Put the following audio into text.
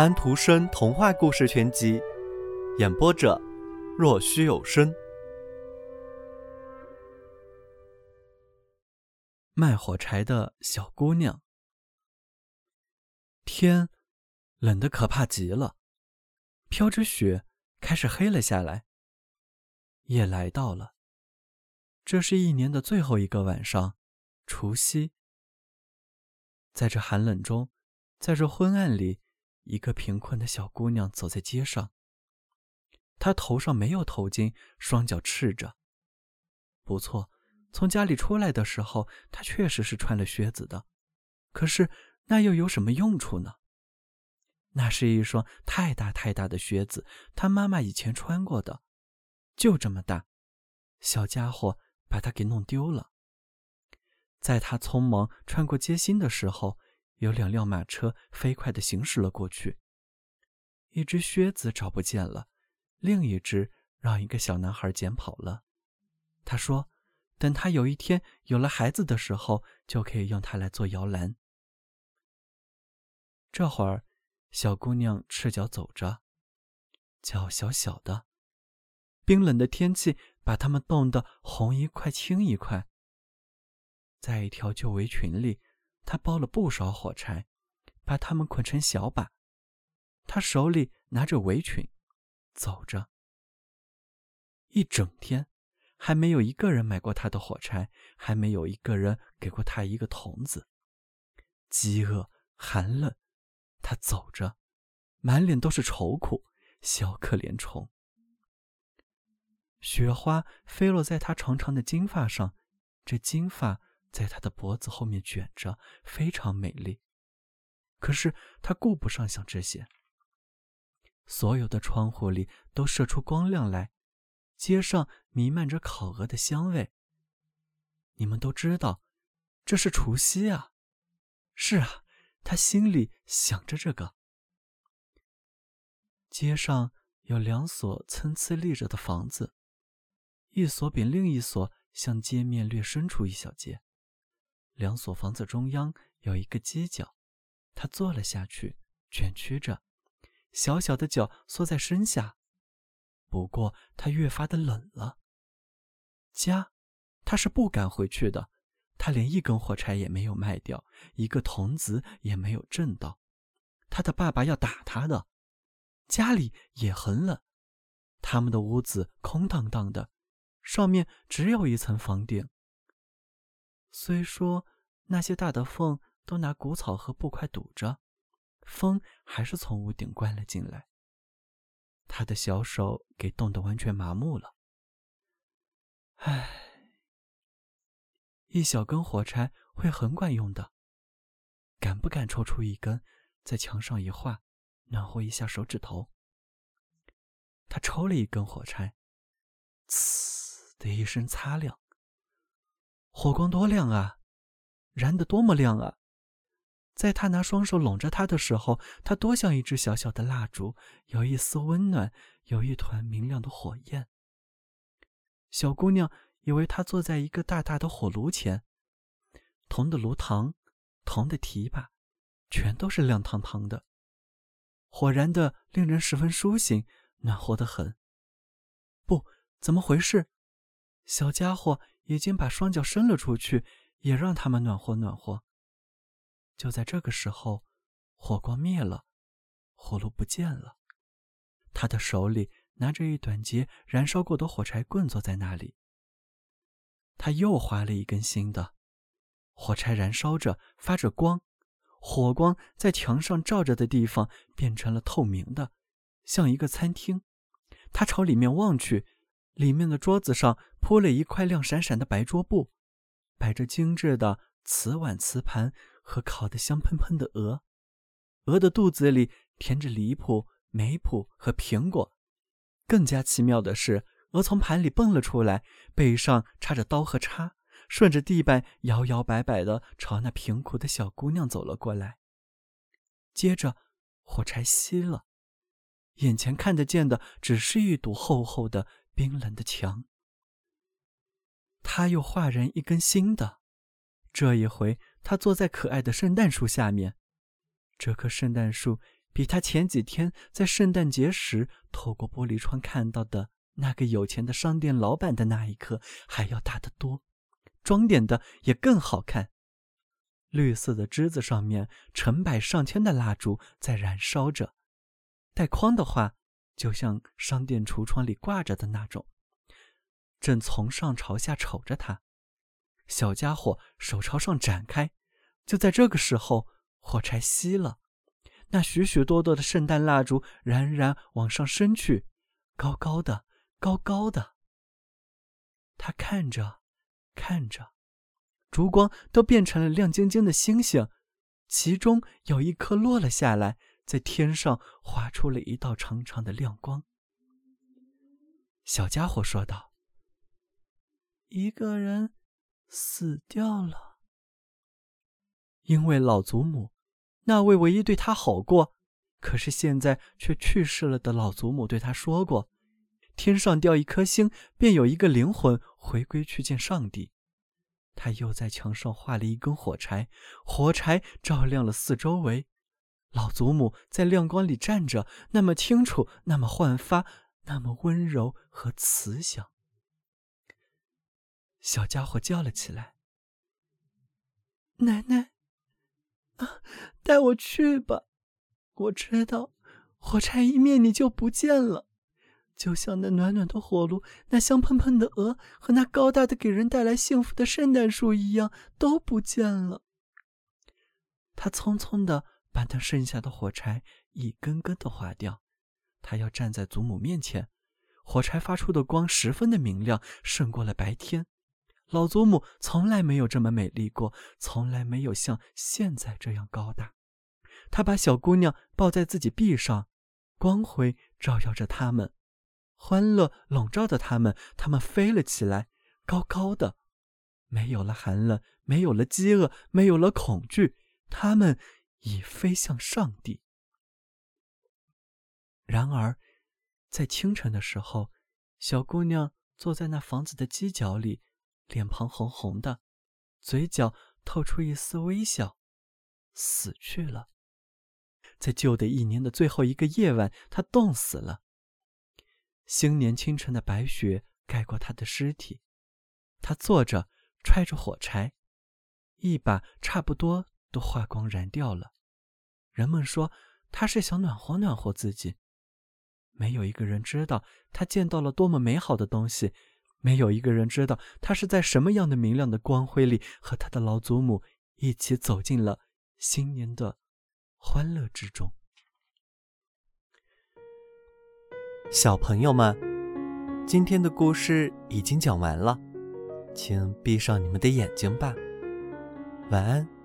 安徒生童话故事全集，演播者：若虚有声。卖火柴的小姑娘。天冷得可怕极了，飘着雪，开始黑了下来。夜来到了，这是一年的最后一个晚上，除夕。在这寒冷中，在这昏暗里。一个贫困的小姑娘走在街上，她头上没有头巾，双脚赤着。不错，从家里出来的时候，她确实是穿了靴子的。可是那又有什么用处呢？那是一双太大太大的靴子，她妈妈以前穿过的，就这么大。小家伙把它给弄丢了。在她匆忙穿过街心的时候。有两辆马车飞快地行驶了过去。一只靴子找不见了，另一只让一个小男孩捡跑了。他说：“等他有一天有了孩子的时候，就可以用它来做摇篮。”这会儿，小姑娘赤脚走着，脚小小的，冰冷的天气把她们冻得红一块青一块。在一条旧围裙里。他包了不少火柴，把它们捆成小把。他手里拿着围裙，走着。一整天，还没有一个人买过他的火柴，还没有一个人给过他一个童子。饥饿、寒冷，他走着，满脸都是愁苦，小可怜虫。雪花飞落在他长长的金发上，这金发。在他的脖子后面卷着，非常美丽。可是他顾不上想这些。所有的窗户里都射出光亮来，街上弥漫着烤鹅的香味。你们都知道，这是除夕啊！是啊，他心里想着这个。街上有两所参差立着的房子，一所比另一所向街面略伸出一小截。两所房子中央有一个犄角，他坐了下去，卷曲着，小小的脚缩在身下。不过他越发的冷了。家，他是不敢回去的。他连一根火柴也没有卖掉，一个铜子也没有挣到。他的爸爸要打他的。家里也很冷，他们的屋子空荡荡的，上面只有一层房顶。虽说那些大的缝都拿谷草和布块堵着，风还是从屋顶灌了进来。他的小手给冻得完全麻木了。唉，一小根火柴会很管用的。敢不敢抽出一根，在墙上一画，暖和一下手指头？他抽了一根火柴，呲的一声擦亮。火光多亮啊，燃得多么亮啊！在他拿双手拢着它的时候，它多像一支小小的蜡烛，有一丝温暖，有一团明亮的火焰。小姑娘以为她坐在一个大大的火炉前，铜的炉膛，铜的提把，全都是亮堂堂的，火燃的令人十分舒心，暖和的很。不，怎么回事？小家伙。已经把双脚伸了出去，也让他们暖和暖和。就在这个时候，火光灭了，火炉不见了。他的手里拿着一短截燃烧过的火柴棍，坐在那里。他又划了一根新的，火柴燃烧着，发着光，火光在墙上照着的地方变成了透明的，像一个餐厅。他朝里面望去。里面的桌子上铺了一块亮闪闪的白桌布，摆着精致的瓷碗、瓷盘和烤得香喷喷的鹅。鹅的肚子里填着梨脯、梅脯和苹果。更加奇妙的是，鹅从盘里蹦了出来，背上插着刀和叉，顺着地板摇摇摆摆地朝那贫苦的小姑娘走了过来。接着，火柴熄了，眼前看得见的只是一堵厚厚的。冰冷的墙，他又画人一根新的。这一回，他坐在可爱的圣诞树下面。这棵圣诞树比他前几天在圣诞节时透过玻璃窗看到的那个有钱的商店老板的那一棵还要大得多，装点的也更好看。绿色的枝子上面成百上千的蜡烛在燃烧着，带框的话，就像商店橱窗里挂着的那种，正从上朝下瞅着他。小家伙手朝上展开，就在这个时候，火柴熄了，那许许多多的圣诞蜡烛冉冉往上升去，高高的，高高的。他看着，看着。烛光都变成了亮晶晶的星星，其中有一颗落了下来，在天上划出了一道长长的亮光。小家伙说道：“一个人死掉了，因为老祖母，那位唯一对他好过，可是现在却去世了的老祖母对他说过：天上掉一颗星，便有一个灵魂回归去见上帝。”他又在墙上画了一根火柴，火柴照亮了四周围。老祖母在亮光里站着，那么清楚，那么焕发，那么温柔和慈祥。小家伙叫了起来：“奶奶，啊，带我去吧！我知道，火柴一灭，你就不见了。”就像那暖暖的火炉、那香喷喷的鹅和那高大的、给人带来幸福的圣诞树一样，都不见了。他匆匆的把他剩下的火柴一根根的划掉。他要站在祖母面前，火柴发出的光十分的明亮，胜过了白天。老祖母从来没有这么美丽过，从来没有像现在这样高大。他把小姑娘抱在自己臂上，光辉照耀着他们。欢乐笼罩着他们，他们飞了起来，高高的，没有了寒冷，没有了饥饿，没有了恐惧，他们已飞向上帝。然而，在清晨的时候，小姑娘坐在那房子的犄角里，脸庞红红的，嘴角透出一丝微笑，死去了。在旧的一年的最后一个夜晚，他冻死了。新年清晨的白雪盖过他的尸体，他坐着揣着火柴，一把差不多都化光燃掉了。人们说他是想暖和暖和自己。没有一个人知道他见到了多么美好的东西，没有一个人知道他是在什么样的明亮的光辉里和他的老祖母一起走进了新年的欢乐之中。小朋友们，今天的故事已经讲完了，请闭上你们的眼睛吧，晚安。